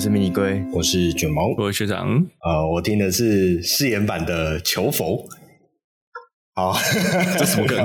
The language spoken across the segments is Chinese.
是迷你龟，我是卷毛，我是学长。呃，我听的是誓言版的求佛。好，这什么梗？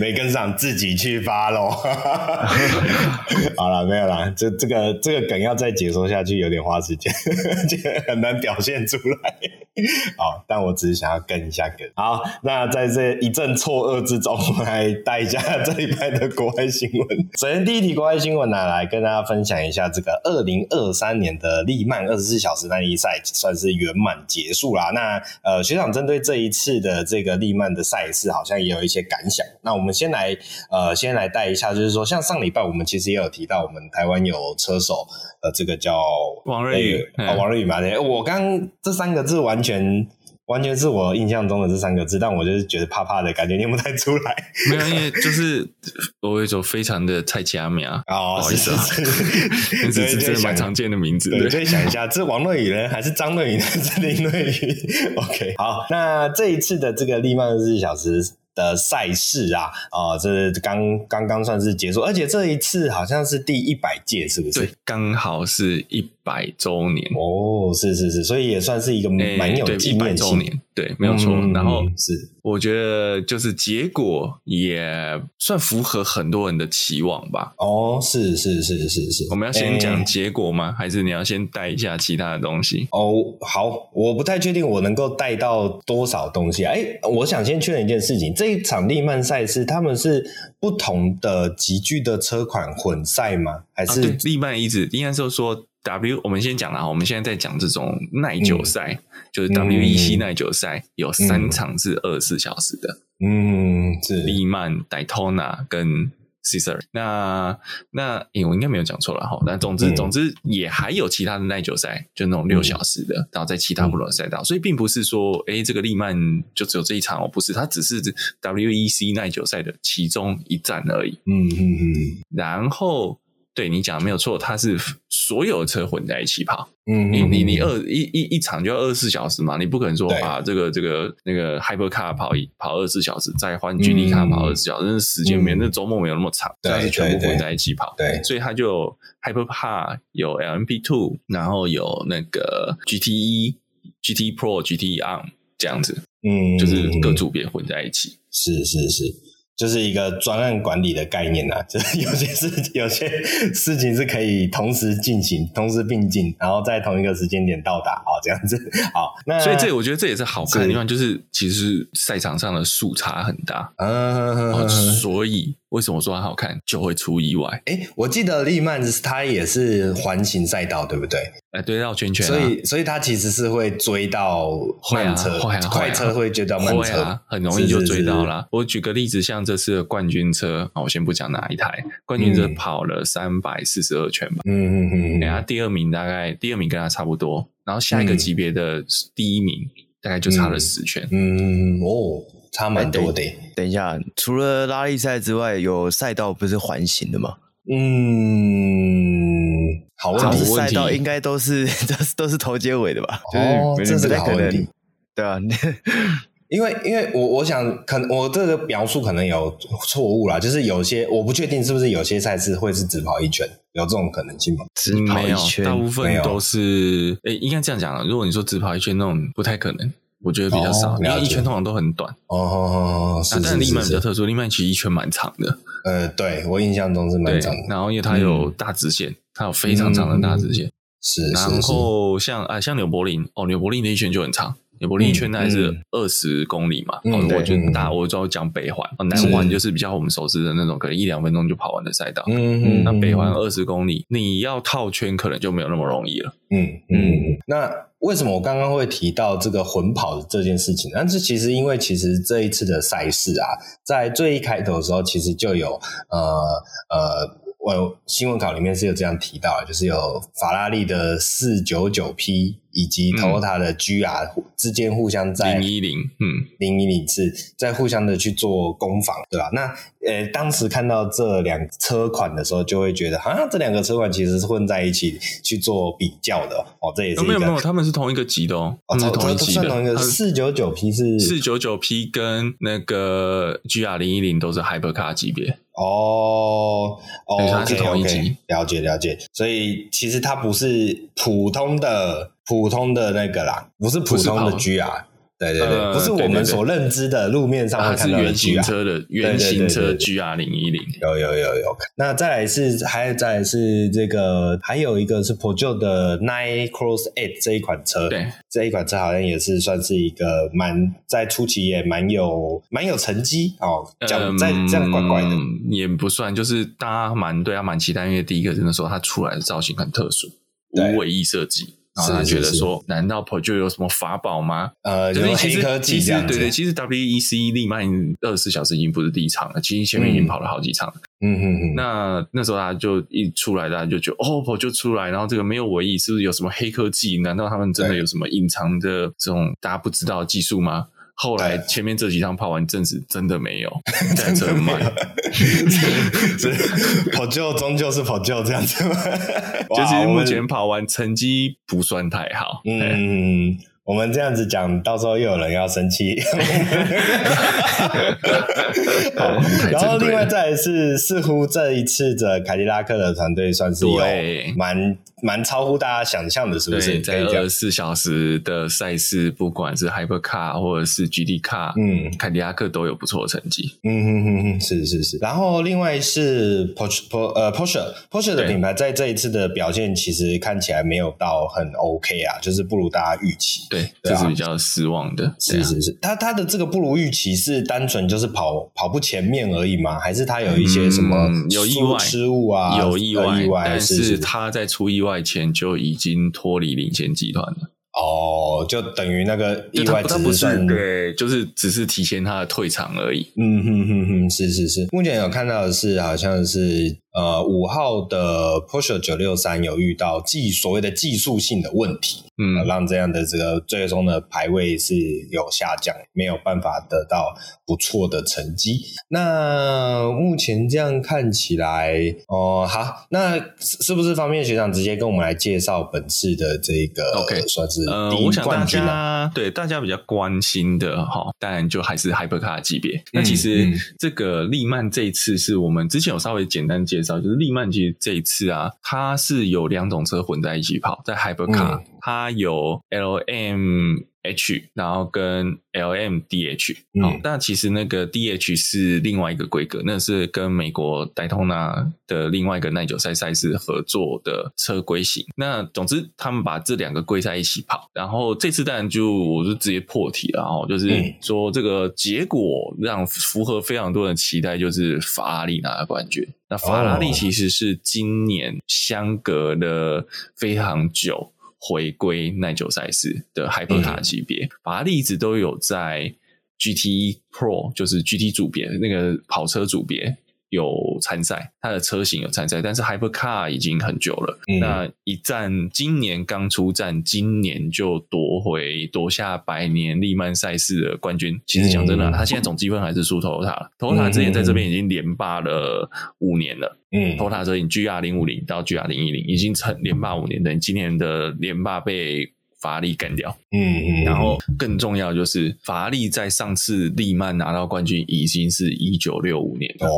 没跟上，自己去发喽。好了，没有啦，这这个这个梗要再解说下去，有点花时间，很难表现出来。好，但我只是想要跟一下梗。好，那在这一阵错愕之中，我们来带一下这礼拜的国外新闻。首先，第一题国外新闻呢，来跟大家分享一下这个二零二三年的力曼二十四小时耐力赛算是圆满结束啦。那呃，学长针对这一次的这个力曼的赛事，好像也有一些感想。那我们先来呃，先来带一下，就是说，像上礼拜我们其实也有提到，我们台湾有车手，呃，这个叫王瑞宇，啊、哦，王瑞宇嘛，对，我刚这三个字完全。完全是我印象中的这三个字，但我就是觉得怕怕的感觉念不太出来。没有，因为就是我有一种非常的菜市仔名哦，不好意思啊，是是 这是蛮常见的名字。对，可以想一下，这是王瑞宇呢，还是张瑞宇呢？是林瑞宇？OK，好，那这一次的这个利曼二十四小时的赛事啊，啊、呃，这刚刚刚算是结束，而且这一次好像是第一百届，是不是？对，刚好是一。百周年哦，是是是，所以也算是一个蛮有纪念性。欸、对，没有错。嗯、然后是，我觉得就是结果也算符合很多人的期望吧。哦，是是是是是。我们要先讲结果吗？欸、还是你要先带一下其他的东西？哦，好，我不太确定我能够带到多少东西啊。哎、欸，我想先确认一件事情，这一场利曼赛事他们是不同的集聚的车款混赛吗？还是、啊、力曼一直应该是说。W，我们先讲了哈，我们现在在讲这种耐久赛，嗯、就是 WEC 耐久赛，嗯、有三场是二十四小时的，嗯，是利曼、Daytona 跟 Caesar。那那，诶、欸，我应该没有讲错了哈。那总之，嗯、总之也还有其他的耐久赛，就那种六小时的，嗯、然后在其他不同的赛道，所以并不是说，诶、欸，这个利曼就只有这一场哦，不是，它只是 WEC 耐久赛的其中一站而已。嗯嗯嗯，然后。对你讲的没有错，它是所有车混在一起跑。嗯，你你你二一一一场就要二十四小时嘛，你不可能说把这个这个那个 Hypercar 跑一跑二十四小时，再换 GT Car 跑二十四小时，那时间没那周末没有那么长，它是全部混在一起跑。对，所以它就 Hypercar 有 LMP Two，然后有那个 GTE、GT Pro、GT On 这样子，嗯，就是各组别混在一起。是是是。就是一个专案管理的概念啊，就是有些事有些事情是可以同时进行、同时并进，然后在同一个时间点到达啊，这样子。好，那所以这我觉得这也是好看的地方，就是其实赛场上的速差很大，嗯，所以。为什么说它好看就会出意外？哎，我记得利曼它也是环形赛道，对不对？哎，对，绕圈圈，所以所以它其实是会追到慢车，快车会追到慢车，很容易就追到了。我举个例子，像这次的冠军车啊，我先不讲哪一台，冠军车跑了三百四十二圈吧。嗯嗯嗯，然后第二名大概第二名跟他差不多，然后下一个级别的第一名大概就差了十圈。嗯哦。差蛮多的。等一下，除了拉力赛之外，有赛道不是环形的吗？嗯，好问题。赛道应该都是 都是都是头接尾的吧？哦，这是个好问题。对啊，因为因为我我想，可能我这个描述可能有错误啦，就是有些我不确定是不是有些赛事会是只跑一圈，有这种可能性吗？只跑一圈，大部分都是。诶，应该这样讲，如果你说只跑一圈那种，不太可能。我觉得比较少，因为一圈通常都很短。哦，是。但力曼比较特殊，力曼其实一圈蛮长的。呃，对，我印象中是蛮长的。然后因为它有大直线，它有非常长的大直线。是。然后像啊，像纽柏林哦，纽柏林的一圈就很长，纽柏林一圈大概是二十公里嘛。哦，我觉得大，我主要讲北环，南环就是比较我们熟知的那种，可能一两分钟就跑完的赛道。嗯嗯。那北环二十公里，你要套圈可能就没有那么容易了。嗯嗯。那。为什么我刚刚会提到这个混跑的这件事情？但是其实因为其实这一次的赛事啊，在最一开头的时候，其实就有呃呃，我新闻稿里面是有这样提到，就是有法拉利的四九九 P 以及 Toyota 的 GR 之间互相在零一零，嗯，零一零是在互相的去做攻防，对吧？那呃，当时看到这两车款的时候，就会觉得，好像这两个车款其实是混在一起去做比较的哦。这也是、哦、没有没有，他们是同一个级的哦，他们是同一级的。同一个四九九 P 是四九九 P 跟那个 GR 零一零都是 Hypercar 级别哦哦，它是同一级，okay, okay, 了解了解。所以其实它不是普通的普通的那个啦，不是普通的 GR。对对对，不是我们所认知的路面上会看到的 GR 车的原型车 GR 零一零，有有有有。那再来是还再来是这个，还有一个是 Peugeot 的 Nine Cross Eight 这一款车，对，这一款车好像也是算是一个蛮在初期也蛮有蛮有成绩哦，讲在这样怪怪的，也不算，就是大家蛮对他蛮期待，因为第一个真的说它出来的造型很特殊，无尾翼设计。然后他觉得说，难道 Peugeot 有什么法宝吗？呃，就是黑科技这样。对对，其实 WEC 立曼二十四小时已经不是第一场了，其实前面已经跑了好几场了。嗯嗯嗯。那那时候大家就一出来，大家就觉得哦，Peugeot 出来，然后这个没有尾翼，是不是有什么黑科技？难道他们真的有什么隐藏的这种大家不知道的技术吗？后来前面这几趟跑完，证实真的没有，真的没有。跑就终究是跑就这样子，就是目前跑完成绩不算太好。嗯。我们这样子讲，到时候又有人要生气。好，然后另外再来是，似乎这一次的凯迪拉克的团队算是有蛮蛮超乎大家想象的，是不是？在二十四小时的赛事，不管是 Hypercar 或者是 GT Car，嗯，凯迪拉克都有不错的成绩。嗯哼哼哼，是是是。然后另外是 Porsche，呃，Porsche Porsche 的品牌在这一次的表现，其实看起来没有到很 OK 啊，就是不如大家预期。对，这是比较失望的。是是是，他他的这个不如预期是单纯就是跑跑不前面而已吗？还是他有一些什么有意外失误啊？有意外，意外，但是他在出意外前就已经脱离领先集团了。哦，就等于那个意外只是算对，就是只是提前他的退场而已。嗯哼哼哼，是是是。目前有看到的是，好像是。呃，五号的 Porsche 九六三有遇到技所谓的技术性的问题，嗯、呃，让这样的这个最终的排位是有下降，没有办法得到不错的成绩。那目前这样看起来，哦、呃，好，那是不是方便学长直接跟我们来介绍本次的这个 OK 算是第一冠军、啊、呃，我想大家对大家比较关心的哈，当然就还是 Hypercar 级别。那其实这个利曼这一次是我们之前有稍微简单介就是利曼，其实这一次啊，它是有两种车混在一起跑，在 Hypercar，它有 LM。H，然后跟 LMDH，好、嗯，但其实那个 DH 是另外一个规格，那是跟美国戴通纳的另外一个耐久赛赛事合作的车规型。那总之，他们把这两个归在一起跑，然后这次当然就我就直接破题了哦，就是说这个结果让符合非常多人期待，就是法拉利拿了冠军。那法拉利其实是今年相隔了非常久。回归耐久赛事的 Hypercar 级别，法拉利一直都有在 GT Pro，就是 GT 组别那个跑车组别。有参赛，它的车型有参赛，但是 Hypercar 已经很久了。嗯、那一战今年刚出战，今年就夺回夺下百年利曼赛事的冠军。其实讲真的，他、嗯、现在总积分还是输 Toyota 了。Toyota 之前在这边已经连霸了五年了。嗯型 GR 零五零到 GR 零一零已经成连霸五年，等于今年的连霸被。法拉利干掉，嗯嗯，然后更重要就是法拉利在上次利曼拿到冠军已经是一九六五年了，哦，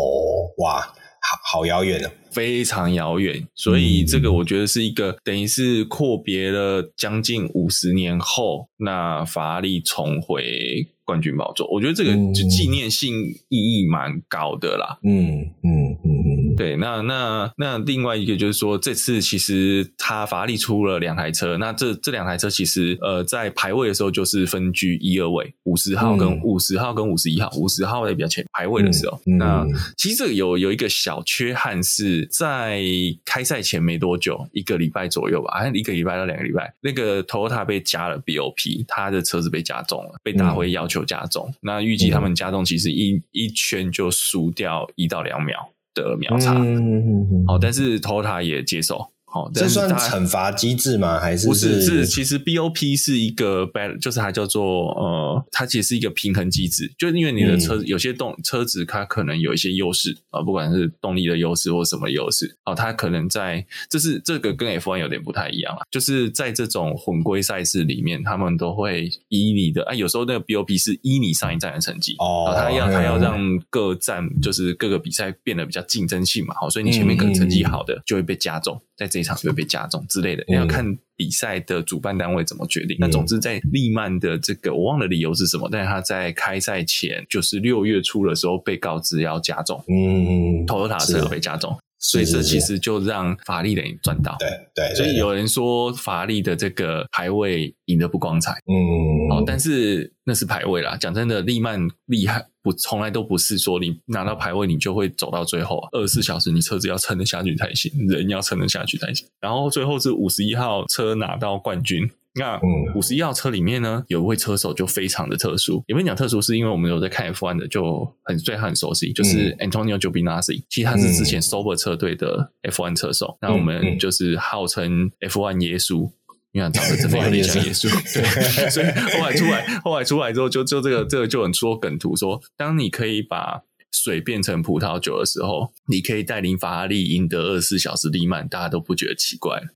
哇，好好遥远啊，非常遥远，所以这个我觉得是一个等于是阔别了将近五十年后，那法拉利重回。冠军宝座，我觉得这个就纪念性意义蛮高的啦。嗯嗯嗯嗯，对。那那那另外一个就是说，这次其实他法拉利出了两台车，那这这两台车其实呃在排位的时候就是分居一二位，五十号跟五十号跟五十一号，五十号在比较前排位的时候。那其实这个有有一个小缺憾是在开赛前没多久，一个礼拜左右吧，好像一个礼拜到两个礼拜，那个 Toyota 被加了 BOP，他的车子被加重了，被大会要求。加重，那预计他们加重其实一、嗯、一圈就输掉一到两秒的秒差。好、嗯，但是 Toyota 也接受，好，这算惩罚机制吗？还是不是？是其实 BOP 是一个 bad，就是它叫做呃，它其实是一个平衡机制，就是因为你的车、嗯、有些动车子它可能有一些优势啊，不管是动力的优势或什么优势，哦，它可能在这是这个跟 F1 有点不太一样啊，就是在这种混规赛事里面，他们都会依你的，哎、啊，有时候那个 BOP 是依你上一站的成绩哦，他要他要让各站就是各个比赛变得比较竞争性嘛，好，所以你前面可能成绩好的就会被加重，在这一场就会被加重之类的，你要看比赛的主办单位怎么决定。那总之，在利曼的这个我忘了理由是什么，但是他在开赛前就是六月初的时候被告知要加重，嗯，Toyota 车要被加重。所以这其实就让法拉利等于赚到，对对。所以有人说法力的这个排位赢得不光彩，嗯，哦，但是那是排位啦。讲真的，利曼厉害不从来都不是说你拿到排位你就会走到最后啊。二十四小时你车子要撑得下去才行，人要撑得下去才行。然后最后是五十一号车拿到冠军。那五十一号车里面呢，有一位车手就非常的特殊。也不讲特殊，是因为我们有在看 F1 的，就很对他很熟悉，就是 Antonio Giovinazzi。其实他是之前 Sauber 车队的 F1 车手。那我们就是号称 F1 耶稣，因为他长得真的 有点像耶稣。对，所以后来出来，后来出来之后，就就这个这个就很说梗图说，当你可以把水变成葡萄酒的时候，你可以带领法拉利赢得二十四小时利曼，大家都不觉得奇怪。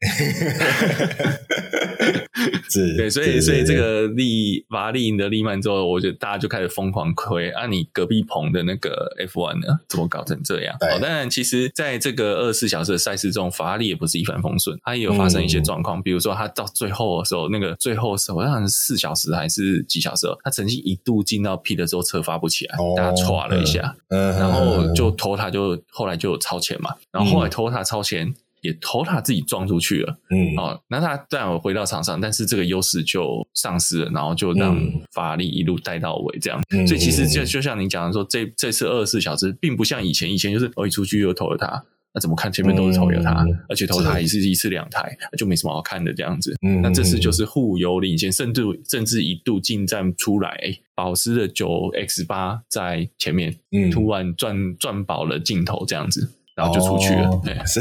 是，对，所以所以这个利法拉利赢得利曼之后，我觉得大家就开始疯狂亏啊！你隔壁棚的那个 F1 呢，怎么搞成这样？哦，当然，其实在这个二十四小时的赛事中，法拉利也不是一帆风顺，它也有发生一些状况，嗯、比如说它到最后的时候，那个最后是好像是四小时还是几小时，它曾经一度进到 P 的时候车发不起来，哦、大家歘了一下。嗯然后就 Toyota 就后来就有超前嘛，然后后来 Toyota 超前也 Toyota 自己撞出去了，嗯，哦，那他当然回到场上，但是这个优势就丧失了，然后就让法拉利一路带到尾这样，嗯、所以其实就就像你讲的说，这这次二十四小时并不像以前，以前就是我一出去又 Toyota。那怎么看前面都是 Toyota，嗯、而且 Toyota 也是一次两台，就没什么好看的这样子。嗯、那这次就是互有领先，甚至甚至一度进站出来，保时的九 X 八在前面，嗯、突然赚赚饱了镜头这样子，然后就出去了。哦、对，是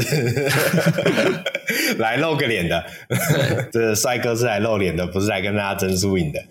来露个脸的，这帅哥是来露脸的，不是来跟大家争输赢的。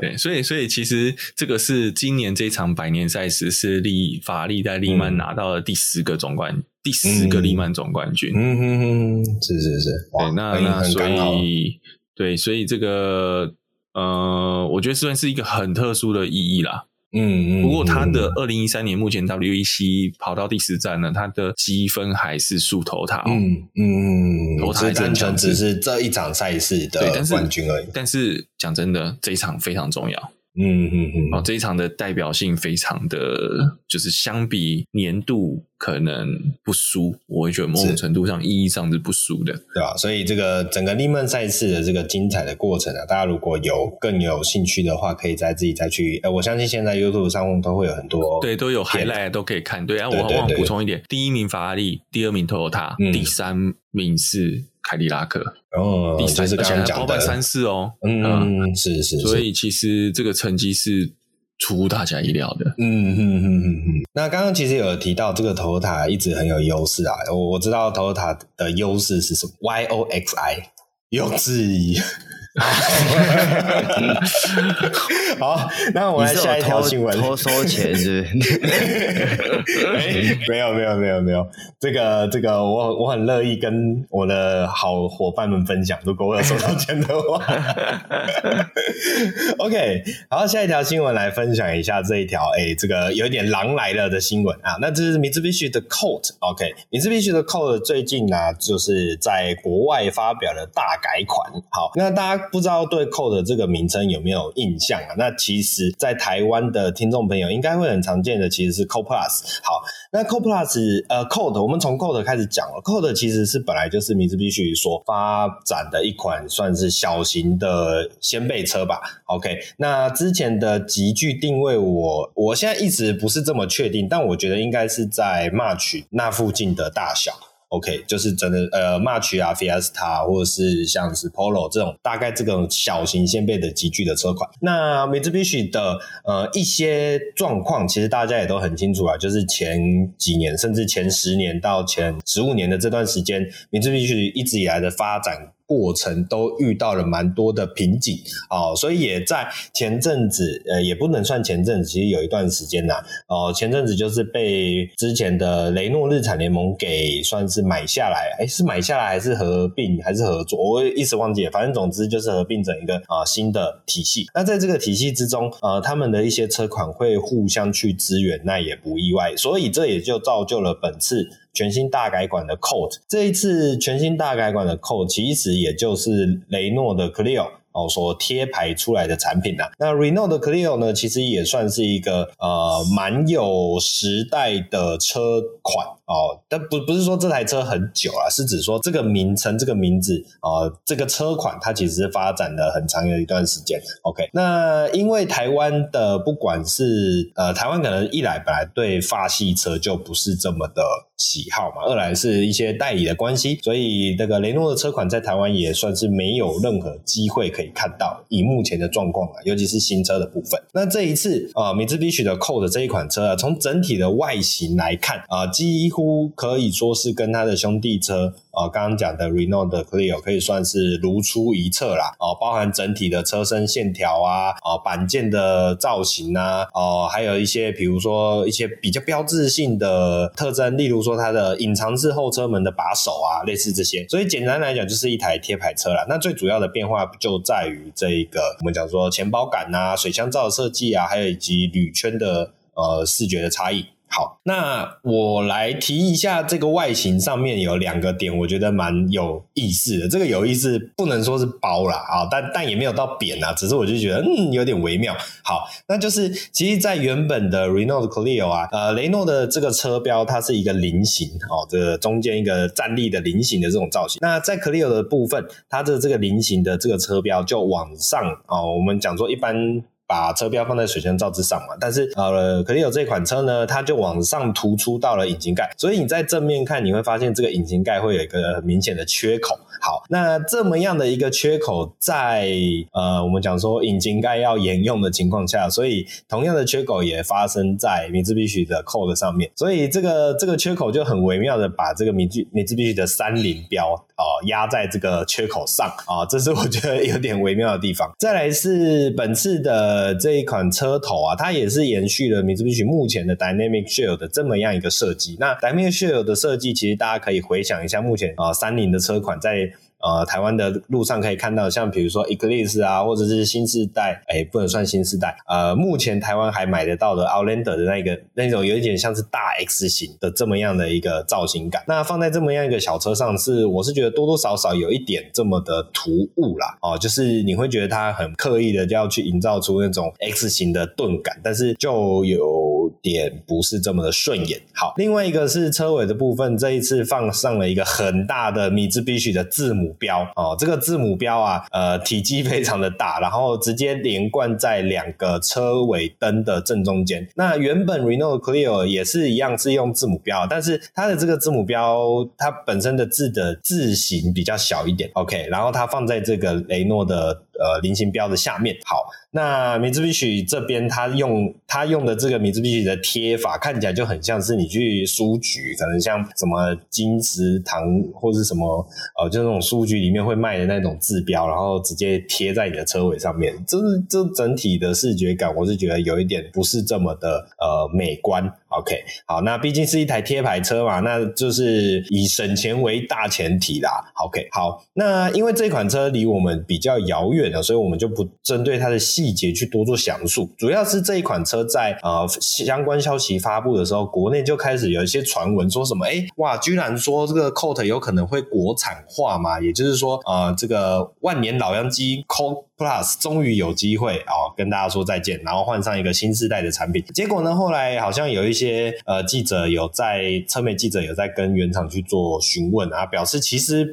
对，所以所以其实这个是今年这场百年赛事是利法拉利在利曼拿到了第十个总冠。第十个利曼总冠军，嗯哼哼，是是是，对，那那所以对，所以这个呃，我觉得算是一个很特殊的意义啦，嗯嗯。不过他的二零一三年目前 WEC 跑到第十站呢，他的积分还是输 Toyota，嗯嗯，头塔单纯只是这一场赛事的冠军而已。但是讲真的，这一场非常重要。嗯嗯嗯，哦，这一场的代表性非常的，就是相比年度可能不输，我会觉得某种程度上意义上是不输的，对吧？所以这个整个利曼赛事的这个精彩的过程啊，大家如果有更有兴趣的话，可以再自己再去，呃，我相信现在 YouTube 上都会有很多，对，都有 highlight 都可以看。对啊，我我忘补充一点，第一名法拉利，第二名 Toyota，第三名是。凯迪拉克，哦，第三，而且还包办三四哦，嗯，是是，所以其实这个成绩是出乎大家意料的，嗯嗯嗯嗯嗯。那刚刚其实有提到这个 Toyota 一直很有优势啊，我我知道 Toyota 的优势是什么，Y O X I，有质。好，那我来下一条新闻。偷收钱是不是？欸、没有没有没有没有，这个这个我我很乐意跟我的好伙伴们分享，如果我有收到钱的话。OK，好，下一条新闻来分享一下这一条，哎、欸，这个有一点狼来了的新闻啊。那这是 Mitsubishi 的 Colt，OK，Mitsubishi 的 Colt 最近呢、啊，就是在国外发表了大改款。好，那大家。不知道对 Colt 这个名称有没有印象啊？那其实，在台湾的听众朋友应该会很常见的，其实是 Colt Plus。好，那 Colt Plus，呃，Colt，我们从 Colt 开始讲了。Colt 其实是本来就是 Mitsubishi 所发展的一款算是小型的掀背车吧。OK，那之前的级距定位我，我我现在一直不是这么确定，但我觉得应该是在 March 那附近的大小。OK，就是真的呃，March 啊，Fiesta 或者是像是 Polo 这种大概这种小型掀背的集聚的车款。那 Mitsubishi 的呃一些状况，其实大家也都很清楚啊，就是前几年甚至前十年到前十五年的这段时间，Mitsubishi 一直以来的发展。过程都遇到了蛮多的瓶颈哦，所以也在前阵子，呃，也不能算前阵子，其实有一段时间呐，哦，前阵子就是被之前的雷诺日产联盟给算是买下来，诶，是买下来还是合并还是合作？我一时忘记了，反正总之就是合并整一个啊、新的体系。那在这个体系之中，呃，他们的一些车款会互相去支援，那也不意外，所以这也就造就了本次。全新大改款的 Colt，这一次全新大改款的 Colt 其实也就是雷诺的 Clio 哦所贴牌出来的产品啊。那 Renault 的 Clio 呢，其实也算是一个呃蛮有时代的车款。哦，但不不是说这台车很久啊，是指说这个名称、这个名字啊、这个车款它其实发展了很长的一段时间。OK，那因为台湾的不管是呃，台湾可能一来本来对法系车就不是这么的喜好嘛，二来是一些代理的关系，所以这个雷诺的车款在台湾也算是没有任何机会可以看到。以目前的状况啊，尤其是新车的部分，那这一次啊，Mitsubishi 的 Colt 这一款车啊，从整体的外形来看啊，几乎都可以说是跟他的兄弟车啊，刚刚讲的 Renault 的 Clio 可以算是如出一辙啦。哦，包含整体的车身线条啊，哦，板件的造型啊，哦，还有一些比如说一些比较标志性的特征，例如说它的隐藏式后车门的把手啊，类似这些。所以简单来讲，就是一台贴牌车啦。那最主要的变化就在于这一个我们讲说前保杆啊、水箱罩设计啊，还有以及铝圈的呃视觉的差异。好，那我来提一下这个外形上面有两个点，我觉得蛮有意思的。这个有意思不能说是包啦啊，但但也没有到扁啊，只是我就觉得嗯有点微妙。好，那就是其实，在原本的 Renault Clio 啊，呃，雷诺的这个车标它是一个菱形哦，这中间一个站立的菱形的这种造型。那在 Clio 的部分，它的这个菱形的这个车标就往上哦，我们讲说一般。把车标放在水箱罩之上嘛，但是呃，Clio 这款车呢，它就往上突出到了引擎盖，所以你在正面看，你会发现这个引擎盖会有一个很明显的缺口。好，那这么样的一个缺口在，呃，我们讲说引擎盖要沿用的情况下，所以同样的缺口也发生在 Mitsubishi 的 Colt 上面，所以这个这个缺口就很微妙的把这个 Mitsubishi 的三菱标啊压在这个缺口上啊，这是我觉得有点微妙的地方。再来是本次的。这一款车头啊，它也是延续了 Mitsubishi 目前的 Dynamic Shield 的这么样一个设计。那 Dynamic Shield 的设计，其实大家可以回想一下，目前啊，三菱的车款在。呃，台湾的路上可以看到，像比如说 Eclipse 啊，或者是新世代，哎，不能算新世代。呃，目前台湾还买得到的 Outlander 的那个那种，有一点像是大 X 型的这么样的一个造型感。那放在这么样一个小车上是，是我是觉得多多少少有一点这么的突兀啦。哦，就是你会觉得它很刻意的就要去营造出那种 X 型的钝感，但是就有点不是这么的顺眼。好，另外一个是车尾的部分，这一次放上了一个很大的 Mitsubishi 的字母。标哦，这个字母标啊，呃，体积非常的大，然后直接连贯在两个车尾灯的正中间。那原本 Renault Clio 也是一样是用字母标，但是它的这个字母标，它本身的字的字形比较小一点。OK，然后它放在这个雷诺的。呃，菱形标的下面，好，那 Mitsubishi 这边它用它用的这个 Mitsubishi 的贴法，看起来就很像是你去书局，可能像什么金石堂或是什么呃，就那种书局里面会卖的那种字标，然后直接贴在你的车尾上面，这是这整体的视觉感，我是觉得有一点不是这么的呃美观。OK，好，那毕竟是一台贴牌车嘛，那就是以省钱为大前提啦。OK，好，那因为这款车离我们比较遥远了。所以我们就不针对它的细节去多做详述，主要是这一款车在呃相关消息发布的时候，国内就开始有一些传闻，说什么哎哇，居然说这个 Colt 有可能会国产化嘛？也就是说，呃，这个万年老样机 Colt Plus 终于有机会啊、哦，跟大家说再见，然后换上一个新世代的产品。结果呢，后来好像有一些呃记者有在车媒记者有在跟原厂去做询问啊，表示其实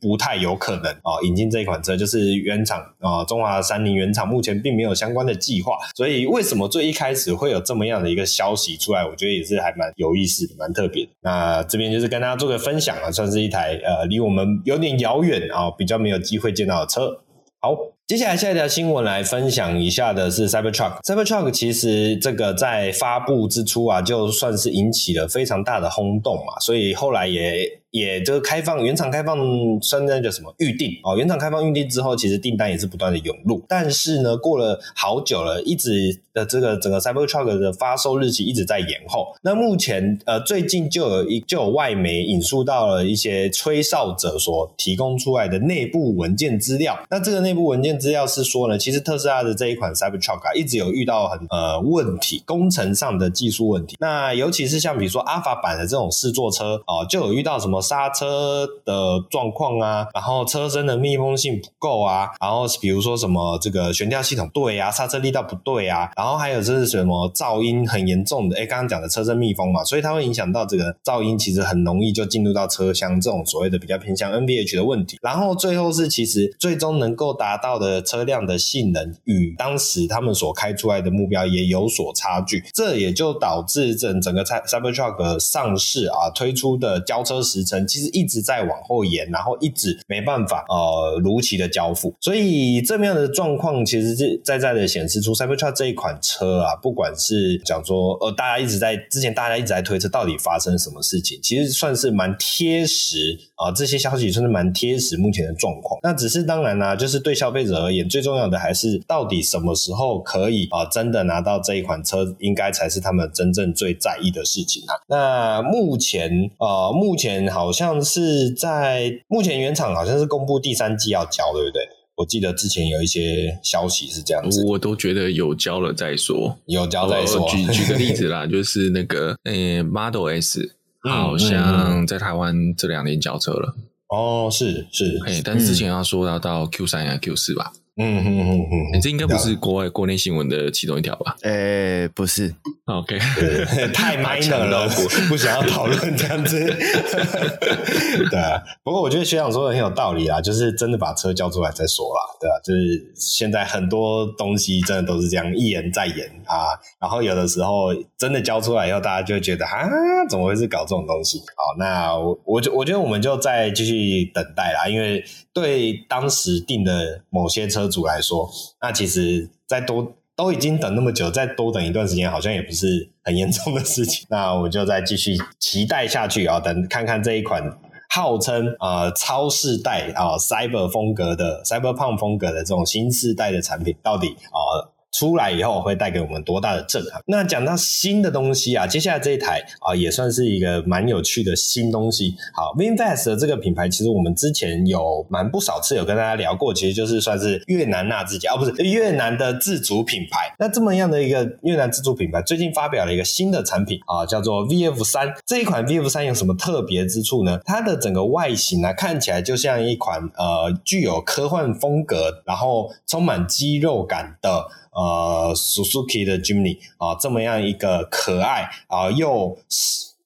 不不太有可能哦引进这一款车，就是原厂啊、中华三菱原厂目前并没有相关的计划。所以为什么最一开始会有这么样的一个消息出来？我觉得也是还蛮有意思的，蛮特别。那这边就是跟大家做个分享啊，算是一台呃离我们有点遥远啊，比较没有机会见到的车。好，接下来下一条新闻来分享一下的是 Cybertruck。Cybertruck 其实这个在发布之初啊，就算是引起了非常大的轰动嘛，所以后来也。也就是开放原厂开放，算那叫什么预定哦？原厂开放预定之后，其实订单也是不断的涌入。但是呢，过了好久了，一直的这个整个 Cybertruck 的发售日期一直在延后。那目前呃，最近就有一就有外媒引述到了一些吹哨者所提供出来的内部文件资料。那这个内部文件资料是说呢，其实特斯拉的这一款 Cybertruck 啊，一直有遇到很呃问题，工程上的技术问题。那尤其是像比如说 Alpha 版的这种四座车哦，就有遇到什么。刹车的状况啊，然后车身的密封性不够啊，然后比如说什么这个悬吊系统对啊，刹车力道不对啊，然后还有这是什么噪音很严重的，诶刚刚讲的车身密封嘛，所以它会影响到这个噪音，其实很容易就进入到车厢这种所谓的比较偏向 NVH 的问题。然后最后是其实最终能够达到的的车辆的性能与当时他们所开出来的目标也有所差距，这也就导致整整个 Cybertruck 上市啊推出的交车时程。其实一直在往后延，然后一直没办法呃如期的交付，所以这么样的状况其实是在在的显示出 Cybertruck 这一款车啊，不管是讲说呃大家一直在之前大家一直在推测到底发生什么事情，其实算是蛮贴实啊、呃，这些消息算是蛮贴实目前的状况。那只是当然啦、啊，就是对消费者而言，最重要的还是到底什么时候可以啊、呃、真的拿到这一款车，应该才是他们真正最在意的事情啊。那目前呃目前。好像是在目前原厂好像是公布第三季要交，对不对？我记得之前有一些消息是这样子，我都觉得有交了再说，有交再说。举举个例子啦，就是那个呃、欸、Model S 好像在台湾这两年交车了。哦，是是，哎，但是之前要说要到 Q 三呀 Q 四吧。嗯嗯嗯嗯，这应该不是国外国内新闻的其中一条吧？诶，不是，OK，太 minor 了，不想要讨论这样子。对啊，不过我觉得学长说的很有道理啊，就是真的把车交出来再说啦，对啊，就是现在很多东西真的都是这样一言再言啊，然后有的时候真的交出来以后，大家就会觉得啊，怎么会是搞这种东西？好，那我我就我觉得我们就再继续等待啦，因为对当时定的某些车。主来说，那其实再多都已经等那么久，再多等一段时间，好像也不是很严重的事情。那我就再继续期待下去啊，等看看这一款号称啊超世代啊、Cyber 风格的 Cyberpunk 风格的这种新世代的产品，到底啊。出来以后会带给我们多大的震撼？那讲到新的东西啊，接下来这一台啊也算是一个蛮有趣的新东西。好，VinFast 的这个品牌，其实我们之前有蛮不少次有跟大家聊过，其实就是算是越南纳智捷，哦不是越南的自主品牌。那这么样的一个越南自主品牌，最近发表了一个新的产品啊，叫做 VF 三。这一款 VF 三有什么特别之处呢？它的整个外形呢，看起来就像一款呃具有科幻风格，然后充满肌肉感的。呃，Suzuki 的 Jimny 啊，这么样一个可爱啊又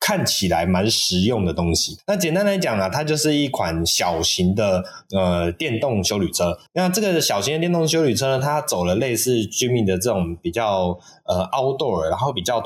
看起来蛮实用的东西。那简单来讲啊，它就是一款小型的呃电动修旅车。那这个小型的电动修旅车呢，它走了类似 Jimmy 的这种比较呃 outdoor，然后比较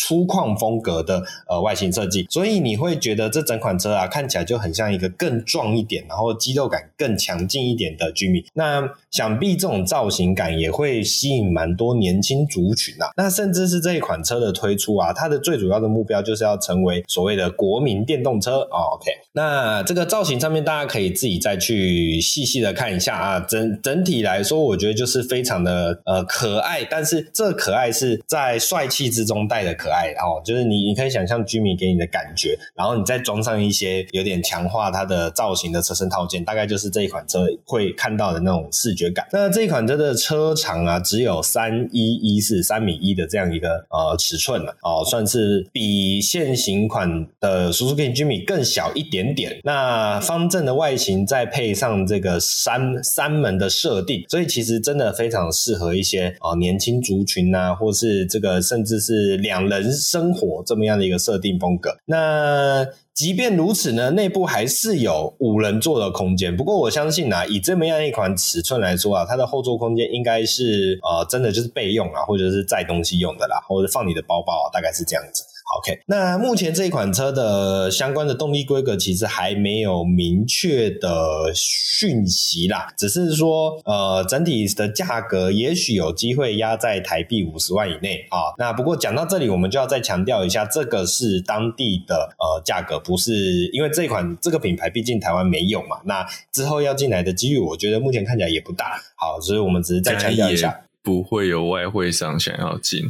粗犷风格的呃外形设计，所以你会觉得这整款车啊看起来就很像一个更壮一点，然后肌肉感更强劲一点的 Jimny。那想必这种造型感也会吸引蛮多年轻族群啊。那甚至是这一款车的推出啊，它的最主要的目标就是要成为所谓的国民电动车。哦，OK，那这个造型上面大家可以自己再去细细的看一下啊。整整体来说，我觉得就是非常的呃可爱，但是这可爱是在帅气之中带的可可爱哦，就是你你可以想象居民给你的感觉，然后你再装上一些有点强化它的造型的车身套件，大概就是这一款车会看到的那种视觉感。那这一款车的车长啊，只有三一一四三米一的这样一个呃尺寸了哦，算是比现行款的 Suzuki Jimny 更小一点点。那方正的外形再配上这个三三门的设定，所以其实真的非常适合一些啊、呃、年轻族群啊，或是这个甚至是两人人生活这么样的一个设定风格。那即便如此呢，内部还是有五人座的空间。不过我相信啊，以这么样一款尺寸来说啊，它的后座空间应该是呃真的就是备用啊，或者是载东西用的啦，或者放你的包包啊，大概是这样子。OK，那目前这款车的相关的动力规格其实还没有明确的讯息啦，只是说呃整体的价格也许有机会压在台币五十万以内啊。那不过讲到这里，我们就要再强调一下，这个是当地的呃价格，不是因为这款这个品牌毕竟台湾没有嘛。那之后要进来的几率，我觉得目前看起来也不大。好，所以我们只是再强调一下，不会有外汇商想要进。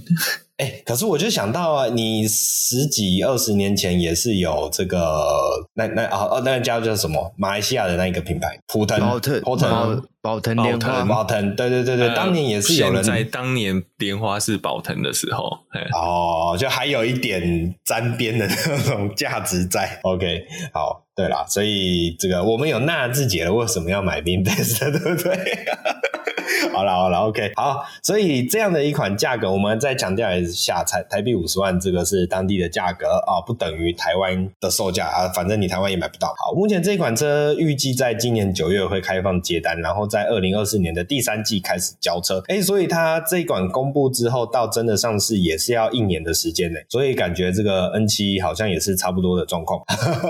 哎、欸，可是我就想到啊，你十几二十年前也是有这个那那啊哦，那家叫叫什么？马来西亚的那一个品牌，普腾，宝腾，宝腾，普腾莲花，宝腾，对对对对，当年也是有人在当年莲花是宝腾的时候，哦，就还有一点沾边的那种价值在。OK，好，对啦，所以这个我们有纳智捷了，为什么要买 VinFast，对不对？好了好了，OK，好，所以这样的一款价格，我们再强调一下，台台币五十万，这个是当地的价格啊，不等于台湾的售价啊，反正你台湾也买不到。好，目前这款车预计在今年九月会开放接单，然后在二零二四年的第三季开始交车。哎，所以它这一款公布之后，到真的上市也是要一年的时间呢，所以感觉这个 N 七好像也是差不多的状况。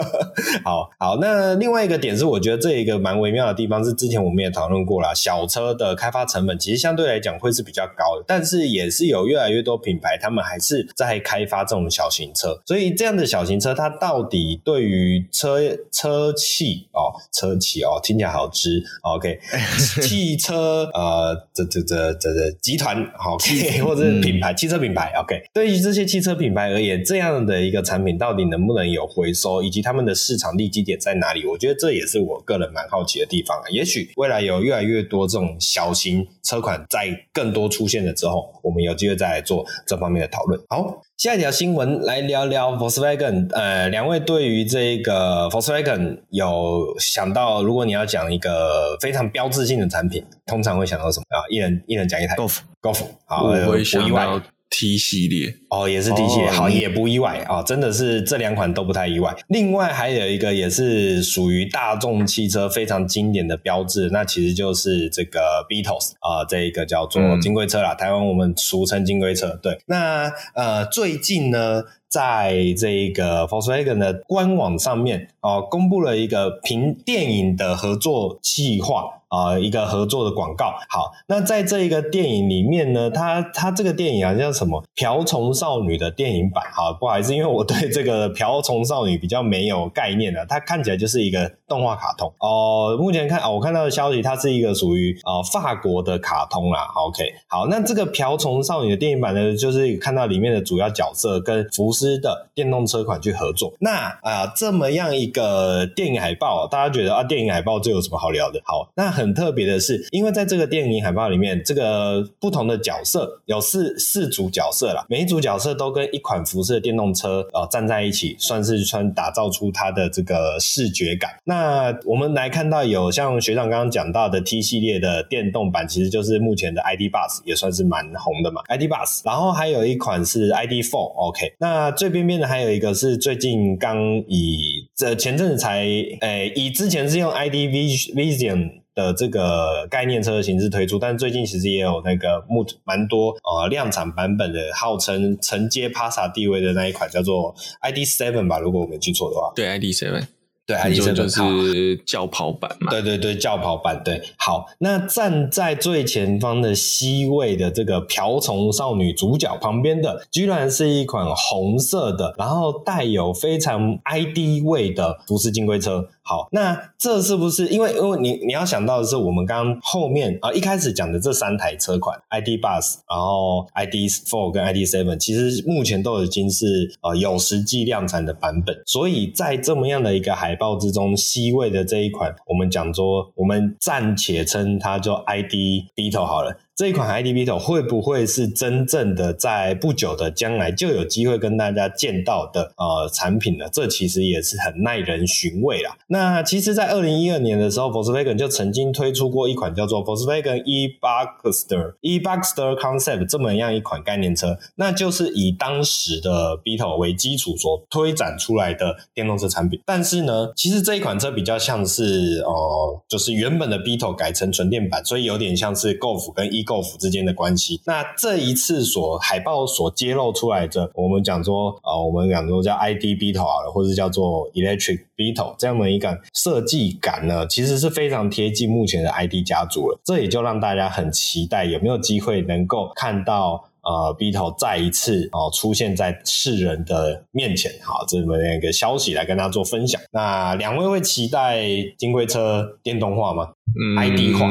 好好，那另外一个点是，我觉得这一个蛮微妙的地方是，之前我们也讨论过了，小车的开发成本其实相对来讲会是比较高的，但是也是有越来越多品牌，他们还是在开发这种小型车。所以这样的小型车，它到底对于车车企哦，车企哦，听起来好直。OK，汽车呃，这这这这这集团好 或者是品牌、嗯、汽车品牌 OK，对于这些汽车品牌而言，这样的一个产品到底能不能有回收，以及他们的市场利基点在哪里？我觉得这也是我个人蛮好奇的地方啊。也许未来有越来越多这种小型车款在更多出现了之后，我们有机会再来做这方面的讨论。好，下一条新闻来聊聊 Volkswagen。呃，两位对于这个 Volkswagen 有想到，如果你要讲一个非常标志性的产品，通常会想到什么啊？一人一人讲一台 Golf，Golf，好，我会想到。T 系列哦，也是 T 系列，哦、好，也不意外啊、哦，真的是这两款都不太意外。另外还有一个也是属于大众汽车非常经典的标志，那其实就是这个 Beatles 啊、呃，这一个叫做金龟车啦，嗯、台湾我们俗称金龟车。对，那呃最近呢，在这个 Volkswagen 的官网上面哦、公布了一个凭电影的合作计划。啊、一个合作的广告。好，那在这一个电影里面呢，它它这个电影啊叫什么？《瓢虫少女》的电影版。好，不好意思，因为我对这个《瓢虫少女》比较没有概念的，它看起来就是一个动画卡通。哦、目前看哦，我看到的消息，它是一个属于呃法国的卡通啦。OK，好，那这个《瓢虫少女》的电影版呢，就是看到里面的主要角色跟福斯的电动车款去合作。那啊、这么样一个电影海报，大家觉得啊，电影海报这有什么好聊的？好，那。很特别的是，因为在这个电影海报里面，这个不同的角色有四四组角色啦，每一组角色都跟一款福斯的电动车呃站在一起，算是算打造出它的这个视觉感。那我们来看到有像学长刚刚讲到的 T 系列的电动版，其实就是目前的 ID Buzz，也算是蛮红的嘛，ID Buzz。然后还有一款是 ID Four，OK。那最边边的还有一个是最近刚以这前阵子才诶，以之前是用 ID Vision。的这个概念车的形式推出，但最近其实也有那个木蛮多呃量产版本的，号称承接帕萨地位的那一款叫做 ID Seven 吧，如果我没记错的话。对，ID Seven。对，ID 7就是轿跑版嘛。对对对，轿跑版。对，好，那站在最前方的 C 位的这个瓢虫少女主角旁边的，居然是一款红色的，然后带有非常 ID 味的福斯金龟车。好，那这是不是因为因为你你要想到的是，我们刚刚后面啊一开始讲的这三台车款，ID Bus，然后 ID Four 跟 ID Seven，其实目前都已经是呃有实际量产的版本，所以在这么样的一个海报之中，C 位的这一款，我们讲说，我们暂且称它叫 ID Beetle 好了。这一款 ID Beetle 会不会是真正的在不久的将来就有机会跟大家见到的呃产品呢？这其实也是很耐人寻味啦。那其实，在二零一二年的时候，Volkswagen 就曾经推出过一款叫做 Volkswagen E-Boxster E-Boxster Concept 这么样一款概念车，那就是以当时的 Beetle 为基础所推展出来的电动车产品。但是呢，其实这一款车比较像是、呃，就是原本的 Beetle 改成纯电版，所以有点像是 Golf 跟 E。Golf 之间的关系，那这一次所海报所揭露出来的，我们讲说，呃，我们讲说叫 ID Beetle 好了，或者叫做 Electric Beetle 这样的一个设计感呢，其实是非常贴近目前的 ID 家族了。这也就让大家很期待有没有机会能够看到呃 Beetle 再一次哦、呃、出现在世人的面前。好，这么一个消息来跟大家做分享。那两位会期待金龟车电动化吗？嗯，ID 化。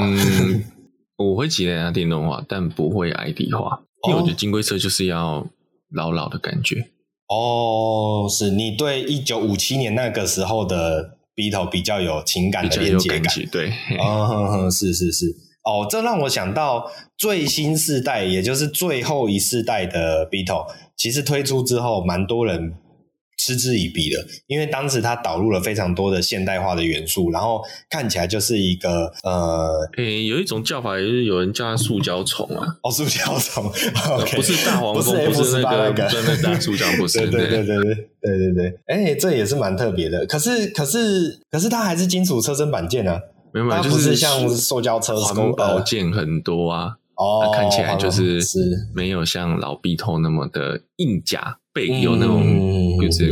我会期待它电动化，但不会 ID 化，因为我觉得金龟车就是要老老的感觉。哦，是你对一九五七年那个时候的 Beetle 比较有情感的连接感，感对。哦，是是是。哦，这让我想到最新世代，也就是最后一世代的 Beetle，其实推出之后，蛮多人。嗤之以鼻的，因为当时它导入了非常多的现代化的元素，然后看起来就是一个呃，有一种叫法也是有人叫它塑胶虫啊，哦，塑胶虫，不是大黄蜂，不是那个那个大塑胶，不是，对对对对对对对，哎，这也是蛮特别的，可是可是可是它还是金属车身板件啊，没有，它不是像塑胶车身工，宝件很多啊。哦，看起来就是没有像老 Beetle 那么的硬甲。背有那种就是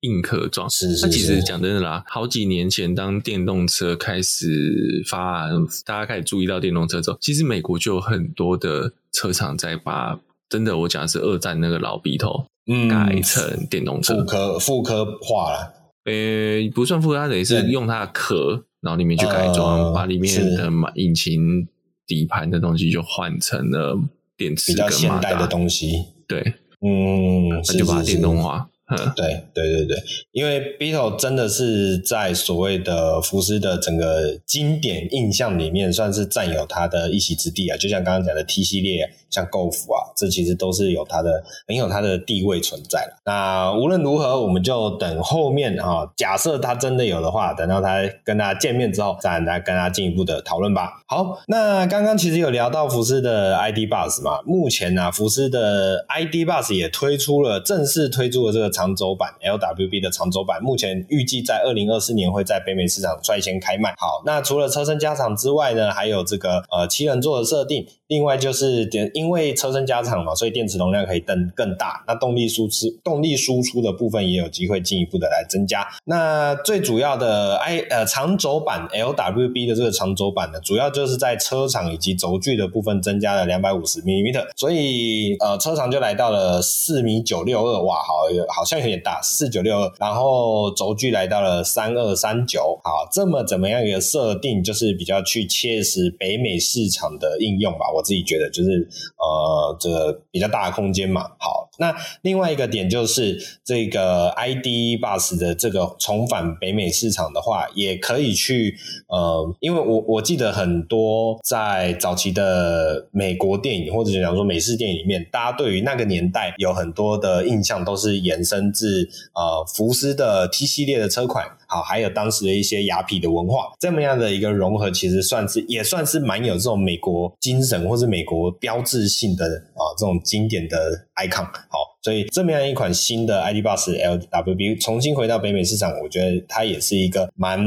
硬壳状，是是。那其实讲真的啦，好几年前当电动车开始发，大家开始注意到电动车之后，其实美国就有很多的车厂在把真的，我讲的是二战那个老 Beetle 改成电动车，复科复科化了。呃，不算复刻，它等于是用它的壳，然后里面去改装，把里面的引擎底盘的东西就换成了电池，比较现代的东西，对。嗯，那就把它电动化。对对对对，因为 Beetle 真的是在所谓的福斯的整个经典印象里面，算是占有它的一席之地啊。就像刚刚讲的 T 系列，像 GoF 啊，这其实都是有它的很有它的地位存在了。那无论如何，我们就等后面啊，假设它真的有的话，等到它跟大家见面之后，再来跟大家进一步的讨论吧。好，那刚刚其实有聊到福斯的 ID Buzz 嘛，目前呢、福斯的 ID Buzz 也推出了正式推出了这个。长轴版 LWB 的长轴版，目前预计在二零二四年会在北美市场率先开卖。好，那除了车身加长之外呢，还有这个呃七人座的设定。另外就是电，因为车身加长嘛，所以电池容量可以更更大。那动力输出动力输出的部分也有机会进一步的来增加。那最主要的 i 呃长轴版 LWB 的这个长轴版呢，主要就是在车长以及轴距的部分增加了两百五十 mm，所以呃车长就来到了四米九六二，哇，好好像有点大，四九六二。然后轴距来到了三二三九，好，这么怎么样一个设定，就是比较去切实北美市场的应用吧。我自己觉得就是呃，这个比较大的空间嘛。好，那另外一个点就是这个 ID bus 的这个重返北美市场的话，也可以去呃，因为我我记得很多在早期的美国电影或者讲说美式电影里面，大家对于那个年代有很多的印象都是延伸自呃福斯的 T 系列的车款，好，还有当时的一些雅痞的文化，这么样的一个融合，其实算是也算是蛮有这种美国精神。或是美国标志性的啊这种经典的 icon，好，所以这么样一款新的 ID Buzz LWB 重新回到北美市场，我觉得它也是一个蛮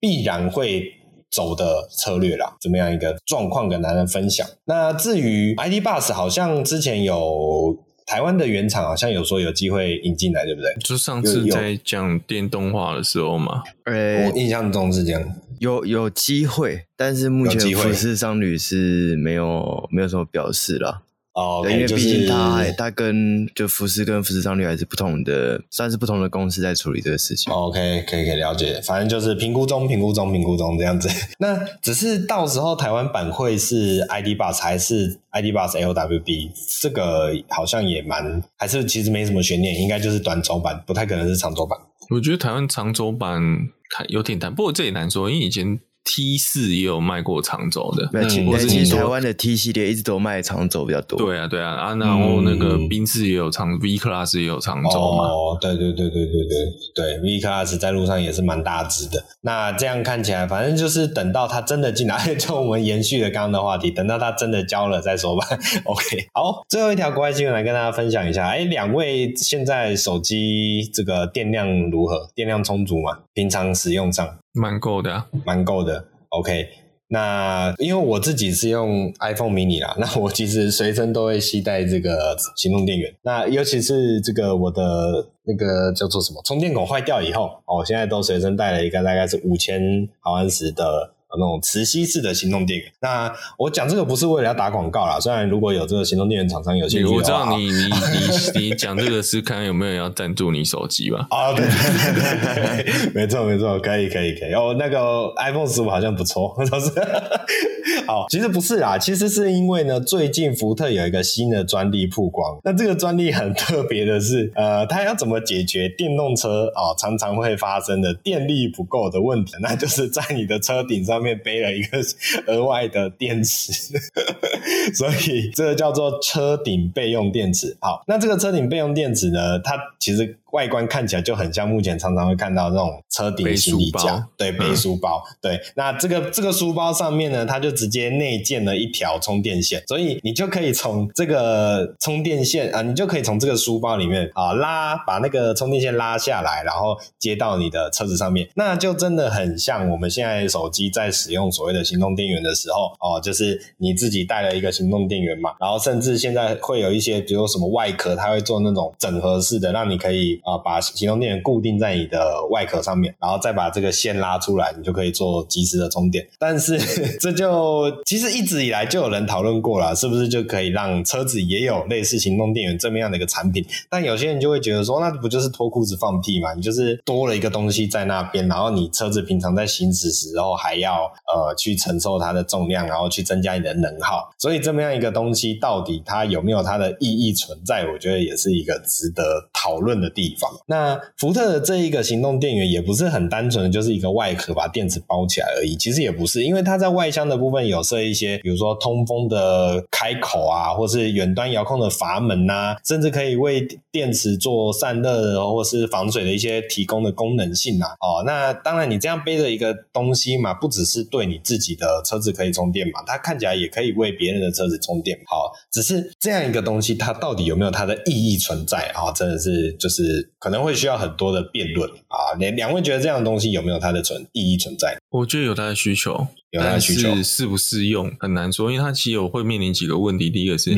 必然会走的策略啦。这么样一个状况跟大家分享。那至于 ID Buzz，好像之前有台湾的原厂，好像有说有机会引进来，对不对？就上次在讲电动化的时候嘛，呃，我印象中是这样。有有机会，但是目前富士商旅是没有没有什么表示了。哦，对，因为毕竟它、就是、它跟就福斯跟福斯商率还是不同的，算是不同的公司在处理这个事情。OK，可以可以了解，反正就是评估中、评估中、评估中这样子。那只是到时候台湾版会是 ID Buzz 还是 ID Buzz LWB？这个好像也蛮，还是其实没什么悬念，应该就是短轴版，不太可能是长轴版。我觉得台湾长轴版有点难，不过这也难说，因为以前。T 四也有卖过长轴的，嗯，其实台湾的 T 系列一直都卖长轴比较多。对啊，对啊，啊，然后那个宾士也有长、嗯、V Class 也有长轴嘛。哦，对对对对对对对，V Class 在路上也是蛮大只的。那这样看起来，反正就是等到它真的进来，就我们延续了刚刚的话题，等到它真的交了再说吧。OK，好，最后一条国外新闻来跟大家分享一下。哎，两位现在手机这个电量如何？电量充足吗？平常使用上？蛮够的，啊，蛮够的。OK，那因为我自己是用 iPhone mini 啦，那我其实随身都会携带这个行动电源。那尤其是这个我的那个叫做什么充电口坏掉以后，哦，我现在都随身带了一个大概是五千毫安时的。那种磁吸式的行动电源，那我讲这个不是为了要打广告啦。虽然如果有这个行动电源厂商有兴趣，我知道你 你你你讲这个是看有没有人要赞助你手机吧？啊，对对对对，没错没错，可以可以可以。哦，那个 iPhone 十五好像不错，都是。好，其实不是啦，其实是因为呢，最近福特有一个新的专利曝光。那这个专利很特别的是，呃，它要怎么解决电动车啊、哦、常常会发生的电力不够的问题？那就是在你的车顶上面。面背了一个 额外的电池，所以这个叫做车顶备用电池。好，那这个车顶备用电池呢，它其实。外观看起来就很像目前常常会看到那种车顶行李架，对，背书包，嗯、对。那这个这个书包上面呢，它就直接内建了一条充电线，所以你就可以从这个充电线啊，你就可以从这个书包里面啊拉，把那个充电线拉下来，然后接到你的车子上面，那就真的很像我们现在手机在在使用所谓的行动电源的时候哦，就是你自己带了一个行动电源嘛，然后甚至现在会有一些，比如什么外壳，它会做那种整合式的，让你可以。啊，把行动电源固定在你的外壳上面，然后再把这个线拉出来，你就可以做及时的充电。但是 这就其实一直以来就有人讨论过了，是不是就可以让车子也有类似行动电源这么样的一个产品？但有些人就会觉得说，那不就是脱裤子放屁嘛？你就是多了一个东西在那边，然后你车子平常在行驶时候还要呃去承受它的重量，然后去增加你的能耗。所以这么样一个东西，到底它有没有它的意义存在？我觉得也是一个值得讨论的地方。那福特的这一个行动电源也不是很单纯的，就是一个外壳把电池包起来而已。其实也不是，因为它在外箱的部分有设一些，比如说通风的开口啊，或是远端遥控的阀门呐，甚至可以为电池做散热或是防水的一些提供的功能性啊。哦，那当然你这样背着一个东西嘛，不只是对你自己的车子可以充电嘛，它看起来也可以为别人的车子充电。好，只是这样一个东西，它到底有没有它的意义存在啊？真的是就是。可能会需要很多的辩论啊，两两位觉得这样的东西有没有它的存意义存在？我觉得有它的需求。但是适不适用很难说，因为它其实有会面临几个问题。第一个是，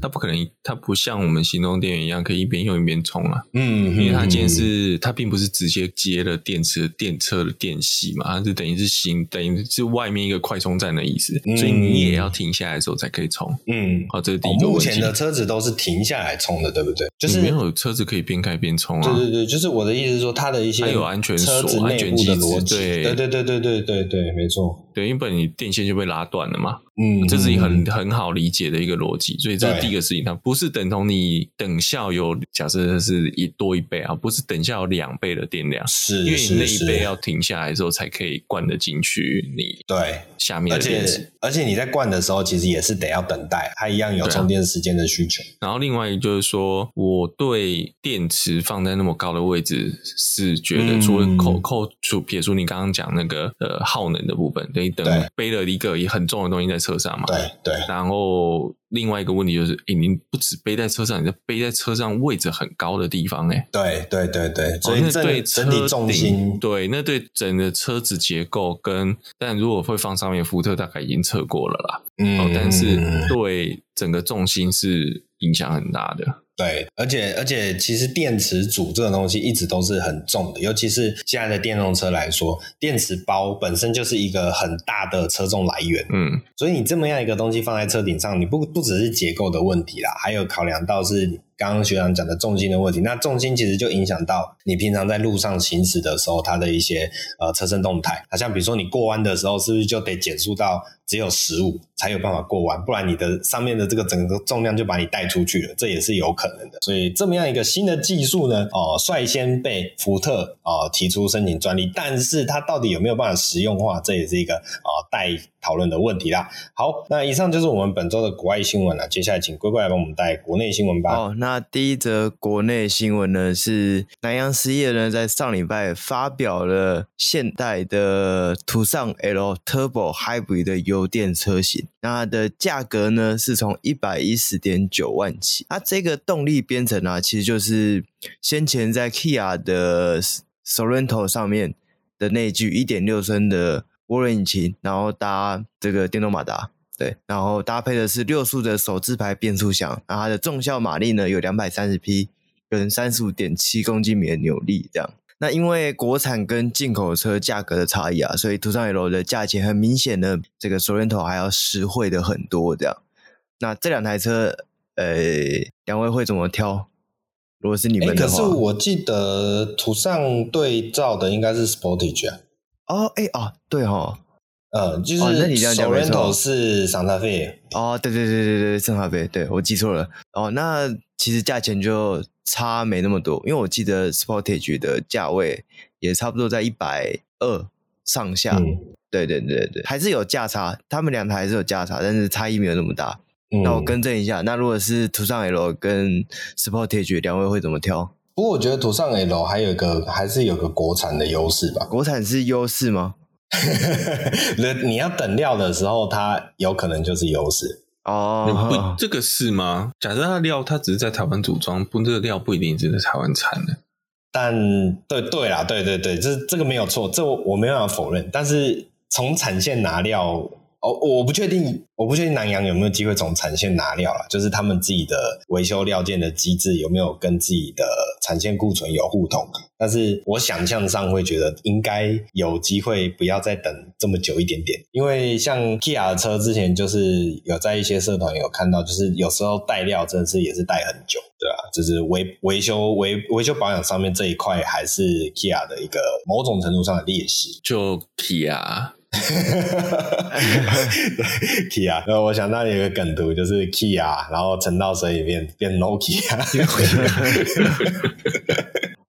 它不可能，它不像我们行动电源一样可以一边用一边充啊。嗯，因为它今天是它并不是直接接了电池电车的电系嘛，它是等于是行，等于是外面一个快充站的意思。所以你也要停下来的时候才可以充。嗯，好，这是第一个问题。目前的车子都是停下来充的，对不对？就是没有车子可以边开边充啊。对对对，就是我的意思是说，它的一些有安全锁、安全机制。对对对对对对对对，没错。对，因为你电线就被拉断了嘛。嗯，这是一很很好理解的一个逻辑，所以这是第一个事情。它不是等同你等效有假设是一多一倍啊，不是等效有两倍的电量，是因为你那一倍要停下来的时候才可以灌得进去。你对下面的电池，而且而且你在灌的时候，其实也是得要等待，它一样有充电时间的需求。然后另外一个就是说，我对电池放在那么高的位置是觉得，除了扣扣除撇除你刚刚讲那个呃耗能的部分，等于等背了一个也很重的东西在。车上嘛，对对，然后另外一个问题就是，诶，你不止背在车上，你在背在车上位置很高的地方，哎，对对对对，所以那对整体重心，对，那对整个车子结构跟，但如果会放上面，福特大概已经测过了啦，嗯，但是对整个重心是影响很大的。对，而且而且，其实电池组这种东西一直都是很重的，尤其是现在的电动车来说，电池包本身就是一个很大的车重来源。嗯，所以你这么样一个东西放在车顶上，你不不只是结构的问题啦，还有考量到是刚刚学长讲的重心的问题。那重心其实就影响到你平常在路上行驶的时候，它的一些呃车身动态。好像比如说你过弯的时候，是不是就得减速到只有十五才有办法过弯？不然你的上面的这个整个重量就把你带出去了，这也是有可能的。所以这么样一个新的技术呢，哦、率先被福特哦、提出申请专利，但是它到底有没有办法实用化，这也是一个哦待讨论的问题啦。好，那以上就是我们本周的国外新闻了。接下来请乖乖来帮我们带国内新闻吧。哦，那第一则国内新闻呢是南洋实业呢在上礼拜发表了现代的途尚 L Turbo Hybrid 的优油电车型，那它的价格呢是从一百一十点九万起。它这个动力编程啊，其实就是先前在 Kia 的 Sorento 上面的那具一点六升的涡轮引擎，然后搭这个电动马达，对，然后搭配的是六速的手自排变速箱，然后它的重效马力呢有两百三十匹，跟三十五点七公斤米的扭力，这样。那因为国产跟进口车价格的差异啊，所以途尚 L 的价钱很明显的这个 Sorento 还要实惠的很多，这样。那这两台车，呃，两位会怎么挑？如果是你们的话，可是我记得途尚对照的应该是 Sportage 啊。哦，哎哦，对哦，呃，就是 Sorento 是桑塔菲。哦，对对对对对，桑塔菲，对我记错了。哦，那其实价钱就差没那么多，因为我记得 Sportage 的价位也差不多在一百二上下。嗯、对对对对，还是有价差，他们两台还是有价差，但是差异没有那么大。嗯、那我更正一下，那如果是途尚 L 跟 Sportage 两位会怎么挑？不过我觉得途尚 L 还有一个还是有个国产的优势吧。国产是优势吗？那你要等料的时候，它有可能就是优势哦。不，这个是吗？假设它料它只是在台湾组装，不，这个料不一定是在台湾产的。但对对啦，对对对，这这个没有错，这我没办法否认。但是从产线拿料。哦，我不确定，我不确定南洋有没有机会从产线拿料了，就是他们自己的维修料件的机制有没有跟自己的产线库存有互通。但是我想象上会觉得应该有机会，不要再等这么久一点点，因为像 Kia 的车之前就是有在一些社团有看到，就是有时候带料真的是也是带很久，对吧？就是维维修维维修保养上面这一块还是 Kia 的一个某种程度上的劣势，就 Kia。对，Kia，然后我想到有一个梗图，就是 Kia，然后沉到水里面变 Nokia。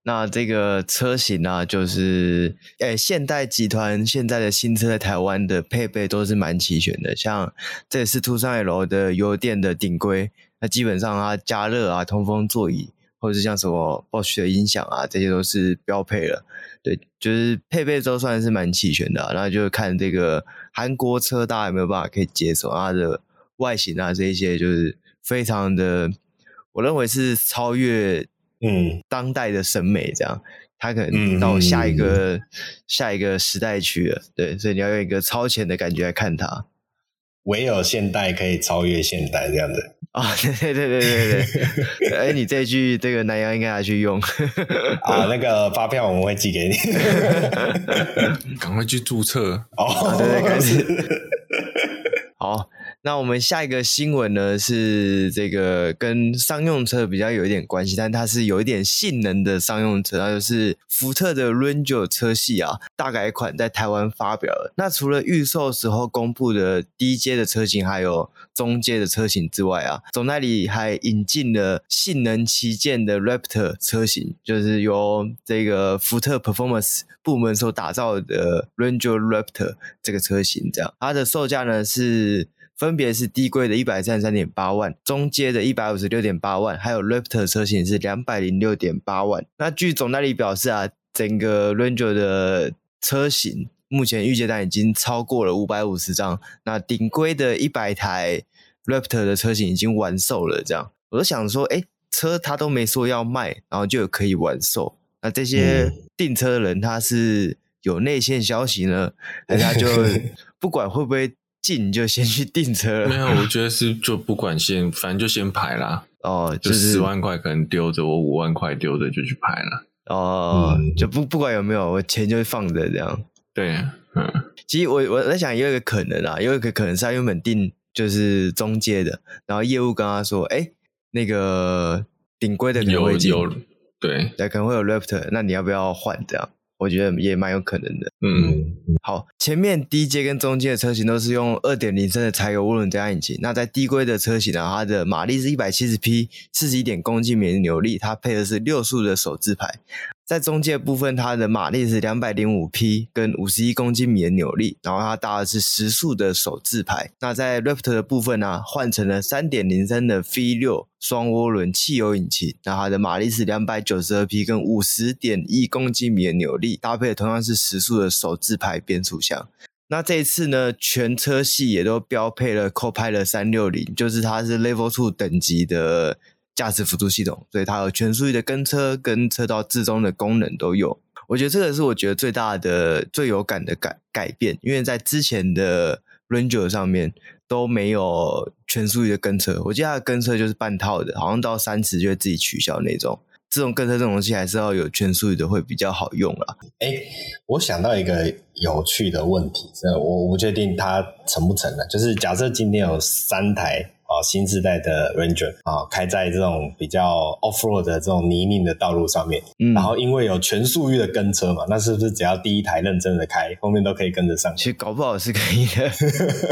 那这个车型呢、啊，就是诶，现代集团现在的新车在台湾的配备都是蛮齐全的，像这也是途尚 L 的油电的顶规，那基本上它加热啊、通风座椅，或者是像什么 Bosch 的音响啊，这些都是标配了。对，就是配备都算是蛮齐全的，啊，然后就看这个韩国车大家有没有办法可以接受它的外形啊，这一些就是非常的，我认为是超越嗯当代的审美，这样，它可能到下一个、嗯、下一个时代去了，对，所以你要用一个超前的感觉来看它。唯有现代可以超越现代这样的啊！对对对对对对！哎，你这句这个南洋应该拿去用啊！那个发票我们会寄给你，赶快去注册哦！对对，开始好。那我们下一个新闻呢，是这个跟商用车比较有一点关系，但它是有一点性能的商用车，那就是福特的 Ranger 车系啊，大改款在台湾发表了。那除了预售时候公布的低阶的车型，还有中阶的车型之外啊，总代理还引进了性能旗舰的 Raptor 车型，就是由这个福特 Performance 部门所打造的 Ranger Raptor 这个车型，这样它的售价呢是。分别是低规的一百三十三点八万，中阶的一百五十六点八万，还有 Raptor 车型是两百零六点八万。那据总代理表示啊，整个 Ranger 的车型目前预接单已经超过了五百五十张，那顶规的一百台 Raptor 的车型已经完售了。这样，我就想说，哎，车他都没说要卖，然后就可以完售。那这些订车的人他是有内线消息呢，还是他就 不管会不会？进就先去订车了？没有，我觉得是就不管先，反正就先排啦。哦，就十万块可能丢着，我五万块丢着就去排了。哦，嗯、就不不管有没有，我钱就会放着这样。对，嗯，其实我我在想，有一个可能啊，有一个可能是他原本订就是中介的，然后业务跟他说，哎，那个顶规的可能会进，对，对，可能会有 Raptor，那你要不要换这样？我觉得也蛮有可能的。嗯，好，前面低阶跟中阶的车型都是用二点零升的柴油涡轮增压引擎。那在低规的车型呢，它的马力是一百七十匹，四十一点公斤米的扭力，它配的是六速的手自排。在中介部分，它的马力是两百零五匹，跟五十一公斤米的扭力，然后它搭的是时速的手自排。那在 Raptor 的部分呢、换成了三点零升的 V 六双涡轮汽油引擎，那它的马力是两百九十二匹，跟五十点一公斤米的扭力，搭配同样是时速的手自排变速箱。那这一次呢，全车系也都标配了 Copilot 三六零，就是它是 Level Two 等级的。驾驶辅助系统，所以它有全速域的跟车跟车道自中的功能都有。我觉得这个是我觉得最大的、最有感的改改变，因为在之前的 Ranger 上面都没有全速域的跟车。我记得它的跟车就是半套的，好像到三十就会自己取消那种。这种跟车这种东西还是要有全速域的会比较好用啦。哎，我想到一个有趣的问题，我我不确定它成不成了，就是假设今天有三台。啊，新时代的 Ranger 啊，开在这种比较 off road 的这种泥泞的道路上面，嗯，然后因为有全速域的跟车嘛，那是不是只要第一台认真的开，后面都可以跟着上去？其实搞不好是可以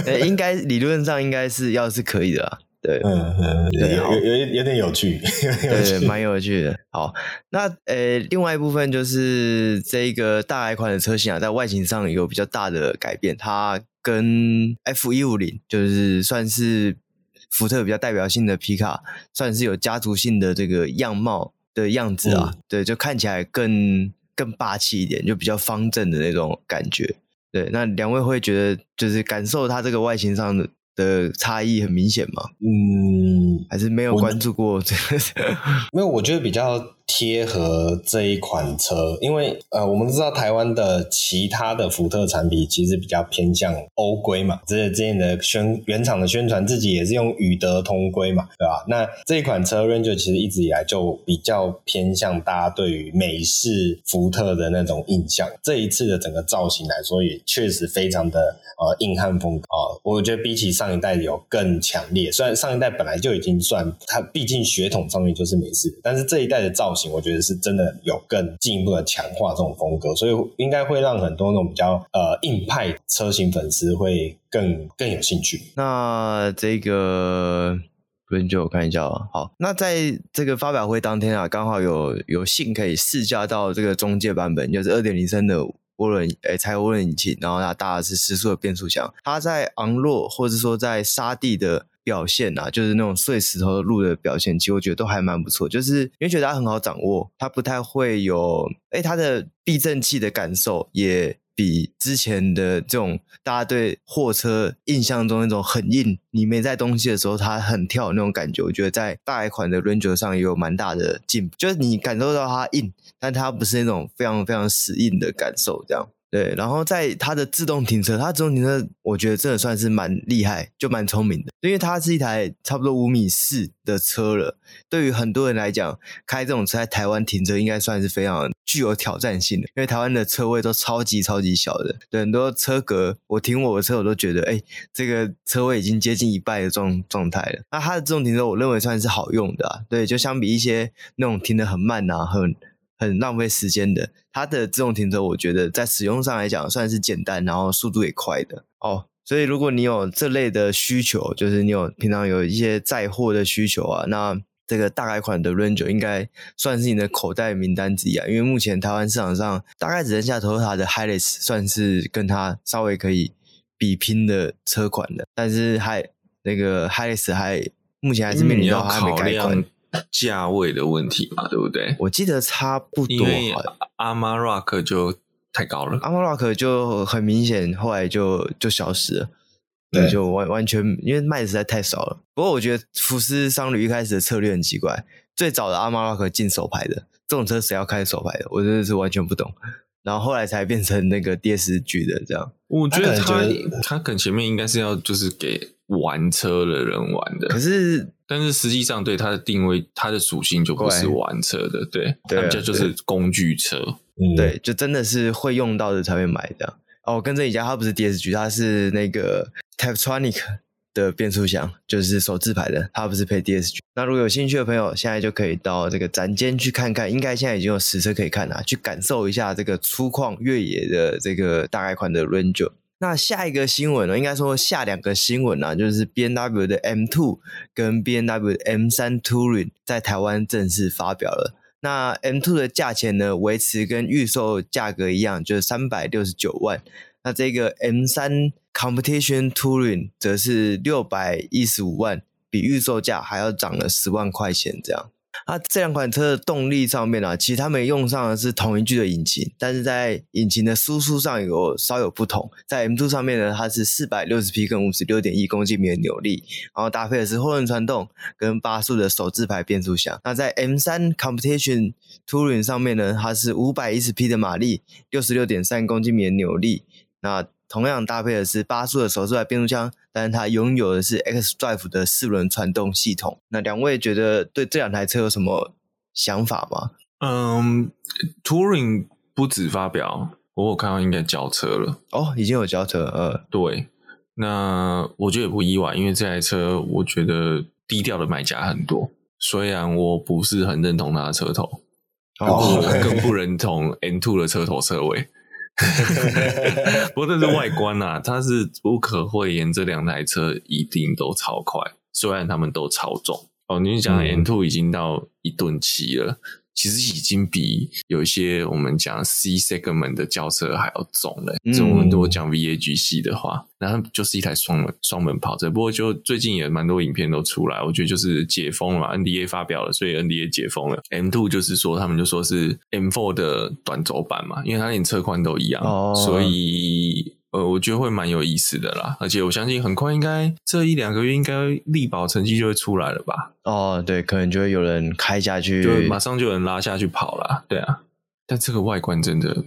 的，应该理论上应该是要是可以的啦。对，嗯嗯，对，有有有有点有趣，有趣对，蛮有趣的。好，那呃，另外一部分就是这个大改款的车型啊，在外形上有比较大的改变，它跟 F 一五零就是算是。福特比较代表性的皮卡，算是有家族性的这个样貌的样子啊，嗯、对，就看起来更更霸气一点，就比较方正的那种感觉。对，那两位会觉得就是感受它这个外形上的的差异很明显吗？嗯，还是没有关注过这 个？没有，我觉得比较。贴合这一款车，因为呃，我们知道台湾的其他的福特产品其实比较偏向欧规嘛，这之前的宣原厂的宣传自己也是用与德同规嘛，对吧？那这一款车 Ranger 其实一直以来就比较偏向大家对于美式福特的那种印象。这一次的整个造型来说，也确实非常的呃硬汉风格啊，我觉得比起上一代有更强烈。虽然上一代本来就已经算它，毕竟血统上面就是美式，但是这一代的造型。我觉得是真的有更进一步的强化这种风格，所以应该会让很多那种比较呃硬派车型粉丝会更更有兴趣。那这个轮就我看一下啊，好，那在这个发表会当天啊，刚好有有幸可以试驾到这个中介版本，就是二点零升的涡轮诶柴油涡轮引擎，然后它搭的是十速的变速箱，它在昂洛或者说在沙地的。表现啊，就是那种碎石头的路的表现，其实我觉得都还蛮不错。就是因为觉得它很好掌握，它不太会有，哎，它的避震器的感受也比之前的这种大家对货车印象中那种很硬，你没在东西的时候它很跳那种感觉，我觉得在大改款的 Ranger 上也有蛮大的进步。就是你感受到它硬，但它不是那种非常非常死硬的感受，这样。对，然后在它的自动停车，它自动停车，我觉得真的算是蛮厉害，就蛮聪明的。因为它是一台差不多五米四的车了，对于很多人来讲，开这种车在台湾停车应该算是非常具有挑战性的。因为台湾的车位都超级超级小的，很多车格，我停我的车我都觉得，哎，这个车位已经接近一半的状状态了。那它的自动停车，我认为算是好用的啊。对，就相比一些那种停得很慢啊，很。很浪费时间的，它的自动停车，我觉得在使用上来讲算是简单，然后速度也快的哦。所以如果你有这类的需求，就是你有平常有一些载货的需求啊，那这个大改款的 Ranger 应该算是你的口袋名单之一啊。因为目前台湾市场上大概只剩下 Toyota 的 Hilux 算是跟它稍微可以比拼的车款的，但是还那个 Hilux 还目前还是面临到还没改款。价位的问题嘛，对不对？我记得差不多，因为 Amarok 就太高了，Amarok 就很明显，后来就就消失了，对，就完完全因为卖的实在太少了。不过我觉得福斯商旅一开始的策略很奇怪，最早的 Amarok 进手牌的这种车，谁要开手牌的？我真的是完全不懂。然后后来才变成那个 DSG 的这样。我觉得他他可能前面应该是要就是给玩车的人玩的，可是但是实际上对它的定位，它的属性就不是玩车的，对，对啊它们家就是工具车。嗯，对，就真的是会用到的才会买的。哦，我跟这一家，它不是 DSG，它是那个 Taptronic 的变速箱，就是手自排的，它不是配 DSG。那如果有兴趣的朋友，现在就可以到这个展间去看看，应该现在已经有实车可以看了，去感受一下这个粗犷越野的这个大概款的 Ranger。那下一个新闻呢，应该说下两个新闻啊，就是 BMW 的 M Two 跟 BMW 的 M3 Touring 在台湾正式发表了。那 M Two 的价钱呢，维持跟预售价格一样，就是三百六十九万。那这个 M3 Competition Touring 则是六百一十五万，比预售价还要涨了十万块钱这样。那这两款车的动力上面啊，其实他们用上的是同一具的引擎，但是在引擎的输出上有稍有不同。在 M2 上面呢，它是四百六十匹跟五十六点一公斤米的扭力，然后搭配的是后轮传动跟八速的手自排变速箱。那在 M3 Competition Touring 上面呢，它是五百一十匹的马力，六十六点三公斤米的扭力。那同样搭配的是八速的手自排变速箱，但是它拥有的是 xDrive 的四轮传动系统。那两位觉得对这两台车有什么想法吗？嗯，Touring 不止发表，我有看到应该交车了。哦，已经有交车了。呃，对，那我觉得也不意外，因为这台车我觉得低调的买家很多。虽然我不是很认同它的车头，哦，更不认同 N Two 的车头车尾。不过这是外观啊，它是无可讳言，这两台车一定都超快，虽然他们都超重哦。你讲 M2 已经到一吨七了。其实已经比有一些我们讲 C segment 的轿车还要重了。这我们如果讲 VAG 系的话，那它就是一台双门双门跑车。不过就最近也蛮多影片都出来，我觉得就是解封了嘛，NDA 发表了，所以 NDA 解封了。M two 就是说他们就说是 M four 的短轴版嘛，因为它连车宽都一样，哦、所以。呃，我觉得会蛮有意思的啦，而且我相信很快应该这一两个月应该力保成绩就会出来了吧？哦，对，可能就会有人开下去，就马上就有人拉下去跑了，对啊。但这个外观真的。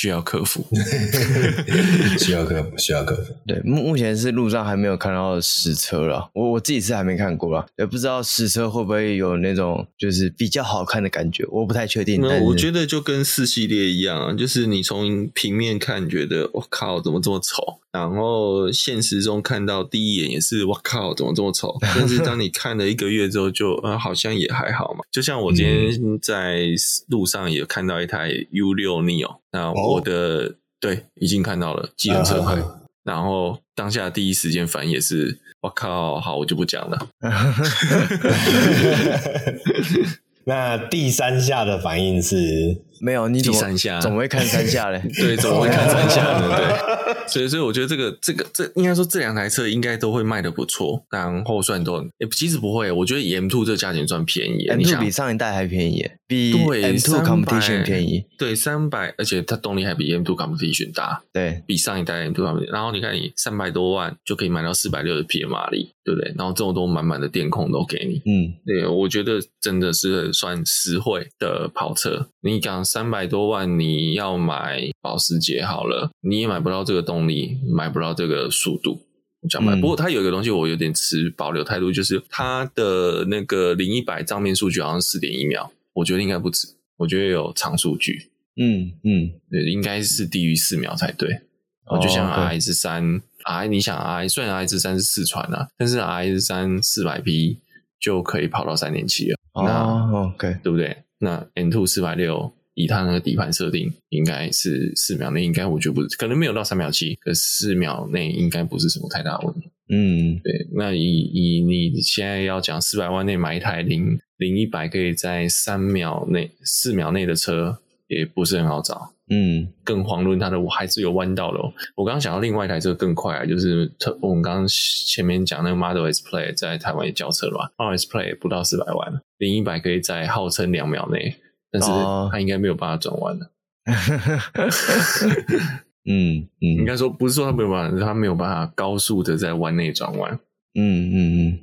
需要克服，需要克服，需要克服。对，目目前是路上还没有看到实车了，我我自己是还没看过啦，也不知道实车会不会有那种就是比较好看的感觉，我不太确定。那我觉得就跟四系列一样啊，就是你从平面看觉得我靠怎么这么丑，然后现实中看到第一眼也是我靠怎么这么丑，但是当你看了一个月之后就，就呃好像也还好嘛。就像我今天在路上也看到一台 U 六 Neo。那我的、oh. 对已经看到了，机能车牌，uh. 然后当下第一时间反应也是，我靠，好，我就不讲了。那第三下的反应是？没有，你第三下总会看三下嘞？对，总会看三下的，对。所以，所以我觉得这个，这个，这应该说这两台车应该都会卖的不错，然后算都，诶、欸、其实不会，我觉得 M Two 这个价钱算便宜，M Two 比上一代还便宜，比 M Two Competition 便宜，对，三百，而且它动力还比 M Two Competition 大，对，比上一代 M Two Competition。然后你看，你三百多万就可以买到四百六十匹的马力，对不对？然后这么多满满的电控都给你，嗯，对，我觉得真的是算实惠的跑车。你讲。三百多万，你要买保时捷好了，你也买不到这个动力，买不到这个速度。讲白，嗯、不过它有一个东西，我有点持保留态度，就是它的那个零一百账面数据好像四点一秒，我觉得应该不止，我觉得有长数据。嗯嗯，对，应该是低于四秒才对。我就想 RS 三，R 你想 R 虽然 RS 三是四传啊，但是 RS 三四百匹就可以跑到三点七了。哦、那 OK，对不对？那 N two 四百六。以它那个底盘设定，应该是四秒内，应该我觉得不是，可能没有到三秒七，可四秒内应该不是什么太大问题。嗯，对。那以以你现在要讲四百万内买一台零零一百可以在三秒内、四秒内的车，也不是很好找。嗯，更遑论它的我还是有弯道的哦。我刚刚想到另外一台车更快啊，就是特我们刚刚前面讲那个 Model S Play 在台湾也交车了吧？Model S Play 不到四百万，零一百可以在号称两秒内。但是他应该没有办法转弯的。嗯嗯，应该说不是说他没有办法，他没有办法高速的在弯内转弯。嗯嗯嗯，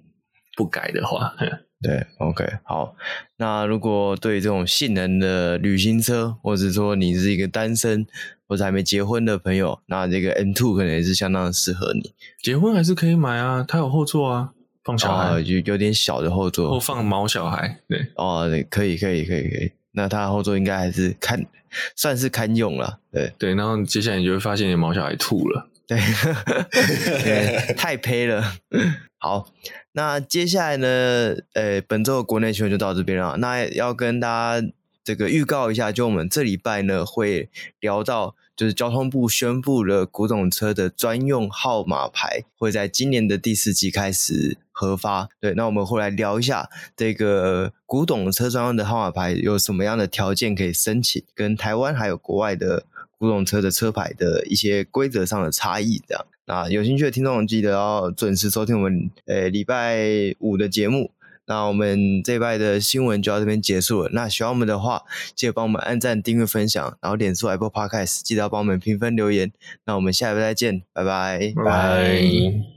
不改的话，对，OK，好。那如果对这种性能的旅行车，或者说你是一个单身或者还没结婚的朋友，那这个 M Two 可能也是相当适合你。结婚还是可以买啊，它有后座啊，放小孩，有、哦、有点小的后座，后放毛小孩。对，哦，对，可以，可以，可以，可以。那它的后座应该还是堪算是堪用了。对，对。然后接下来你就会发现，你毛小孩吐了。对，对，太 呸了。好，那接下来呢？呃，本周的国内新闻就到这边了。那要跟大家这个预告一下，就我们这礼拜呢会聊到，就是交通部宣布了古董车的专用号码牌会在今年的第四季开始核发。对，那我们会来聊一下这个古董车专用的号码牌有什么样的条件可以申请，跟台湾还有国外的。古董车的车牌的一些规则上的差异，这样。那有兴趣的听众记得要准时收听我们呃礼拜五的节目。那我们这一拜的新闻就到这边结束了。那喜欢我们的话，记得帮我们按赞、订阅、分享，然后点出 Apple Podcast 记得要帮我们评分留言。那我们下一拜再见，拜拜，拜拜。